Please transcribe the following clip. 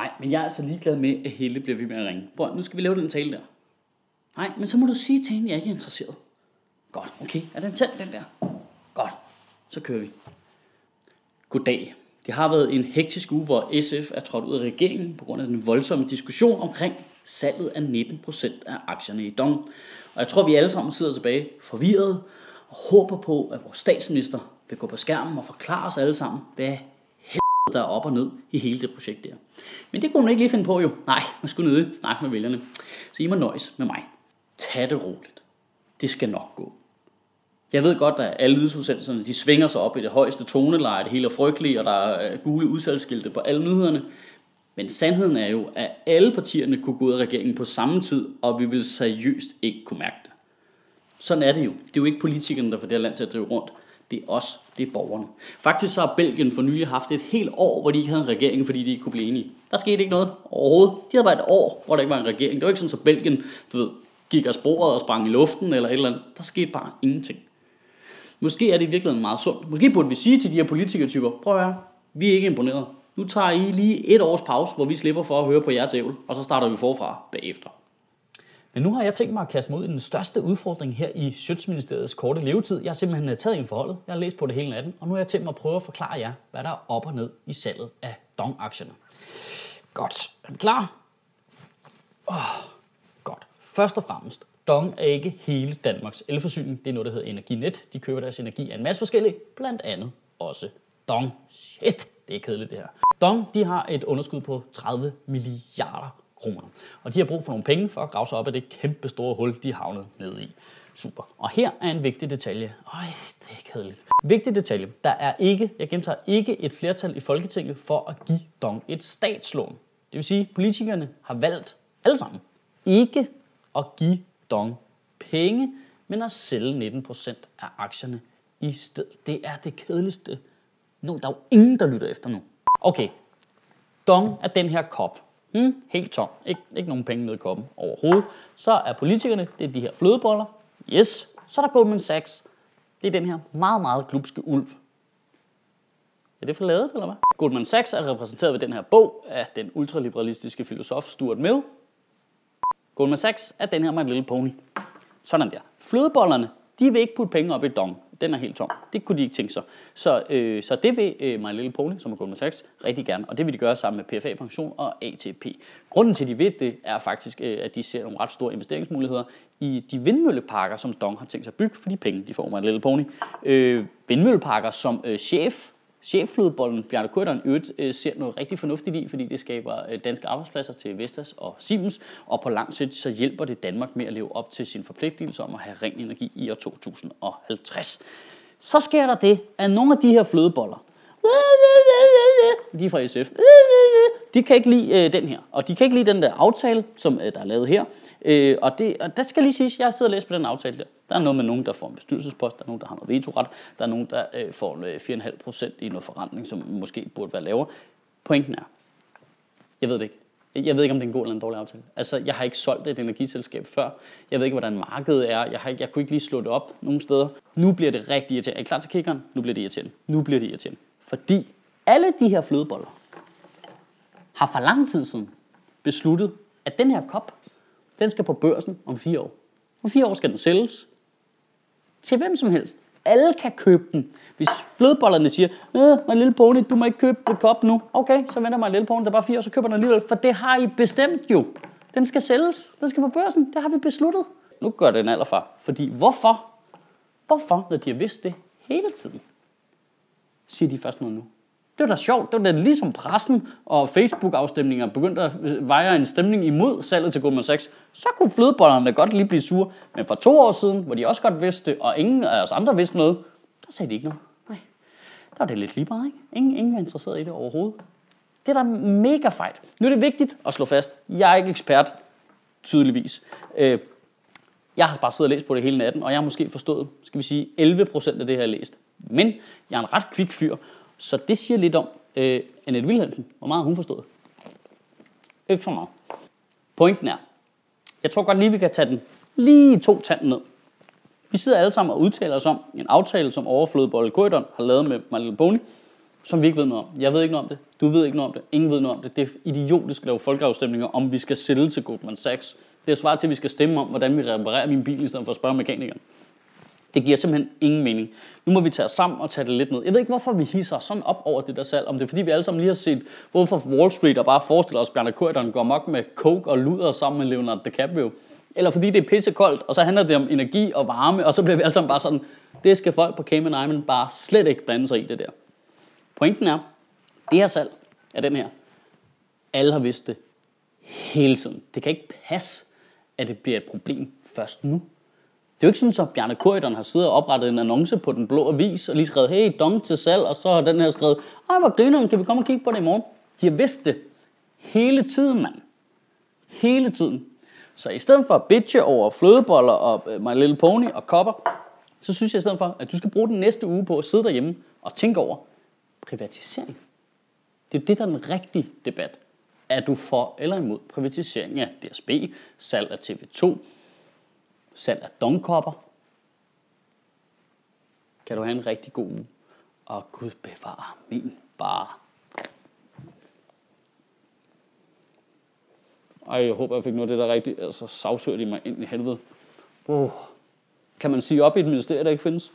Nej, men jeg er altså ligeglad med, at Helle bliver ved med at ringe. Bror, nu skal vi lave den tale der. Nej, men så må du sige til hende, at jeg ikke er interesseret. Godt, okay. Er den tændt, den der? Godt, så kører vi. Goddag. Det har været en hektisk uge, hvor SF er trådt ud af regeringen på grund af den voldsomme diskussion omkring salget af 19% af aktierne i Dong. Og jeg tror, vi alle sammen sidder tilbage forvirret og håber på, at vores statsminister vil gå på skærmen og forklare os alle sammen, hvad der er op og ned i hele det projekt der. Men det kunne hun ikke lige finde på jo. Nej, man skulle nøde snakke med vælgerne. Så I må nøjes med mig. Tag det roligt. Det skal nok gå. Jeg ved godt, at alle nyhedsudsendelserne de svinger sig op i det højeste toneleje, det hele er frygteligt, og der er øh, gule udsalgsskilte på alle nyhederne. Men sandheden er jo, at alle partierne kunne gå ud af regeringen på samme tid, og vi vil seriøst ikke kunne mærke det. Sådan er det jo. Det er jo ikke politikerne, der får det her land til at drive rundt. Det er os, det er borgerne. Faktisk så har Belgien for nylig haft et helt år, hvor de ikke havde en regering, fordi de ikke kunne blive enige. Der skete ikke noget overhovedet. De havde bare et år, hvor der ikke var en regering. Det var ikke sådan, at Belgien du ved, gik af sporet og sprang i luften eller et eller andet. Der skete bare ingenting. Måske er det i virkeligheden meget sundt. Måske burde vi sige til de her politikertyper, prøv at høre, vi er ikke imponeret. Nu tager I lige et års pause, hvor vi slipper for at høre på jeres ævl, og så starter vi forfra bagefter. Men nu har jeg tænkt mig at kaste mig ud i den største udfordring her i Sjøtsministeriets korte levetid. Jeg har simpelthen øh, taget en forholdet, jeg har læst på det hele natten, og nu har jeg tænkt mig at prøve at forklare jer, hvad der er op og ned i salget af Dong-aktierne. Godt. Er klar? Oh, godt. Først og fremmest, Dong er ikke hele Danmarks elforsyning. Det er noget, der hedder Energinet. De køber deres energi af en masse forskellige, blandt andet også Dong. Shit, det er kedeligt det her. Dong, de har et underskud på 30 milliarder kroner. Og de har brug for nogle penge for at grave sig op af det kæmpe store hul, de havnede ned i. Super. Og her er en vigtig detalje. Øj, det er kedeligt. Vigtig detalje. Der er ikke, jeg gentager, ikke et flertal i Folketinget for at give Dong et statslån. Det vil sige, at politikerne har valgt alle sammen ikke at give Dong penge, men at sælge 19% af aktierne i stedet. Det er det kedeligste. Nu, der er jo ingen, der lytter efter nu. Okay, Dong er den her kop. Hmm, helt tom. Ikke, ikke nogen penge ned i koppen overhovedet. Så er politikerne, det er de her flødeboller. Yes. Så er der Goldman Sachs. Det er den her meget, meget glupske ulv. Er det for lavet, eller hvad? Goldman Sachs er repræsenteret ved den her bog af den ultraliberalistiske filosof Stuart Mill. Goldman Sachs er den her med en lille pony. Sådan der. Flødebollerne, de vil ikke putte penge op i dong. Den er helt tom. Det kunne de ikke tænke sig. Så, øh, så det vil øh, My Little Pony, som er Goldman Sachs, rigtig gerne. Og det vil de gøre sammen med PFA Pension og ATP. Grunden til, at de ved det, er faktisk, øh, at de ser nogle ret store investeringsmuligheder i de vindmølleparker, som Dong har tænkt sig at bygge for de penge, de får My Little Pony. Øh, vindmølleparker, som øh, chef Chefflødebollen Bjarne Korydon øvrigt øh, ser noget rigtig fornuftigt i, fordi det skaber øh, danske arbejdspladser til Vestas og Siemens, og på lang sigt så hjælper det Danmark med at leve op til sin forpligtelse om at have ren energi i år 2050. Så sker der det, at nogle af de her flødeboller, de er fra SF, de kan ikke lide øh, den her, og de kan ikke lide den der aftale, som øh, der er lavet her. Øh, og, det, og der skal lige siges, jeg sidder og læser på den aftale der. Der er noget med nogen, der får en bestyrelsespost, der er nogen, der har noget vetoret, der er nogen, der øh, får øh, 4,5 procent i noget forretning, som måske burde være lavere. Pointen er, jeg ved det ikke. Jeg ved ikke, om det er en god eller en dårlig aftale. Altså, jeg har ikke solgt et energiselskab før. Jeg ved ikke, hvordan markedet er. Jeg, har ikke, jeg kunne ikke lige slå det op nogen steder. Nu bliver det rigtig irriterende. Er I klar til kickeren? Nu bliver det irriterende. Nu bliver det irriterende. Fordi alle de her flødeboller har for lang tid siden besluttet, at den her kop, den skal på børsen om fire år. Om fire år skal den sælges til hvem som helst. Alle kan købe den. Hvis flødebollerne siger, øh, min lille pony, du må ikke købe en kop nu. Okay, så venter mig lille pony, der er bare fire år, så køber den alligevel. For det har I bestemt jo. Den skal sælges. Den skal på børsen. Det har vi besluttet. Nu gør det en alderfar. Fordi hvorfor? Hvorfor, når de har vidst det hele tiden, siger de først noget nu? Det var da sjovt. Det var da ligesom pressen og Facebook-afstemninger begyndte at veje en stemning imod salget til Goldman Sachs. Så kunne flødebollerne da godt lige blive sure. Men for to år siden, hvor de også godt vidste og ingen af os andre vidste noget, der sagde de ikke noget. Nej. Der var det lidt lige meget, ikke? Ingen, ingen var interesseret i det overhovedet. Det er da mega fejt. Nu er det vigtigt at slå fast. Jeg er ikke ekspert, tydeligvis. Øh, jeg har bare siddet og læst på det hele natten, og jeg har måske forstået, skal vi sige, 11 procent af det, jeg har læst. Men jeg er en ret kvik fyr, så det siger lidt om øh, Annette Wilhelmsen, hvor meget hun forstod. Ikke så meget. Pointen er, jeg tror godt lige, vi kan tage den lige to tanden ned. Vi sidder alle sammen og udtaler os om en aftale, som overflødebolle Corridon har lavet med My Little Pony. som vi ikke ved noget om. Jeg ved ikke noget om det. Du ved ikke noget om det. Ingen ved noget om det. Det er idiotisk at lave folkeafstemninger, om vi skal sælge til Goldman Sachs. Det er svaret til, at vi skal stemme om, hvordan vi reparerer min bil, i stedet for at spørge mekanikeren. Det giver simpelthen ingen mening. Nu må vi tage os sammen og tage det lidt ned. Jeg ved ikke, hvorfor vi hisser sådan op over det der salg. Om det er, fordi vi alle sammen lige har set hvorfor Wall Street og bare forestiller os, at Bjarne Corydon går mok med coke og luder sammen med Leonardo DiCaprio. Eller fordi det er pissekoldt, og så handler det om energi og varme, og så bliver vi alle sammen bare sådan, det skal folk på Cayman Island bare slet ikke blande sig i det der. Pointen er, det her salg er den her, alle har vidst det hele tiden. Det kan ikke passe, at det bliver et problem først nu. Det er jo ikke sådan, at Bjarne Corydon har siddet og oprettet en annonce på den blå avis, og lige skrevet, hey, dong til salg, og så har den her skrevet, ej, hvor grineren, kan vi komme og kigge på det i morgen? De har vidst det hele tiden, mand. Hele tiden. Så i stedet for at bitche over flødeboller og øh, My Little Pony og kopper, så synes jeg i stedet for, at du skal bruge den næste uge på at sidde derhjemme og tænke over privatisering. Det er det, der er den rigtige debat. Er du for eller imod privatisering af DSB, salg af TV2, salg af dongkopper? Kan du have en rigtig god uge. Og Gud bevare min bare. Ej, jeg håber, jeg fik noget af det der rigtigt. Altså, sagsøger de mig ind i helvede. Oh. Kan man sige op i et ministerie, der ikke findes?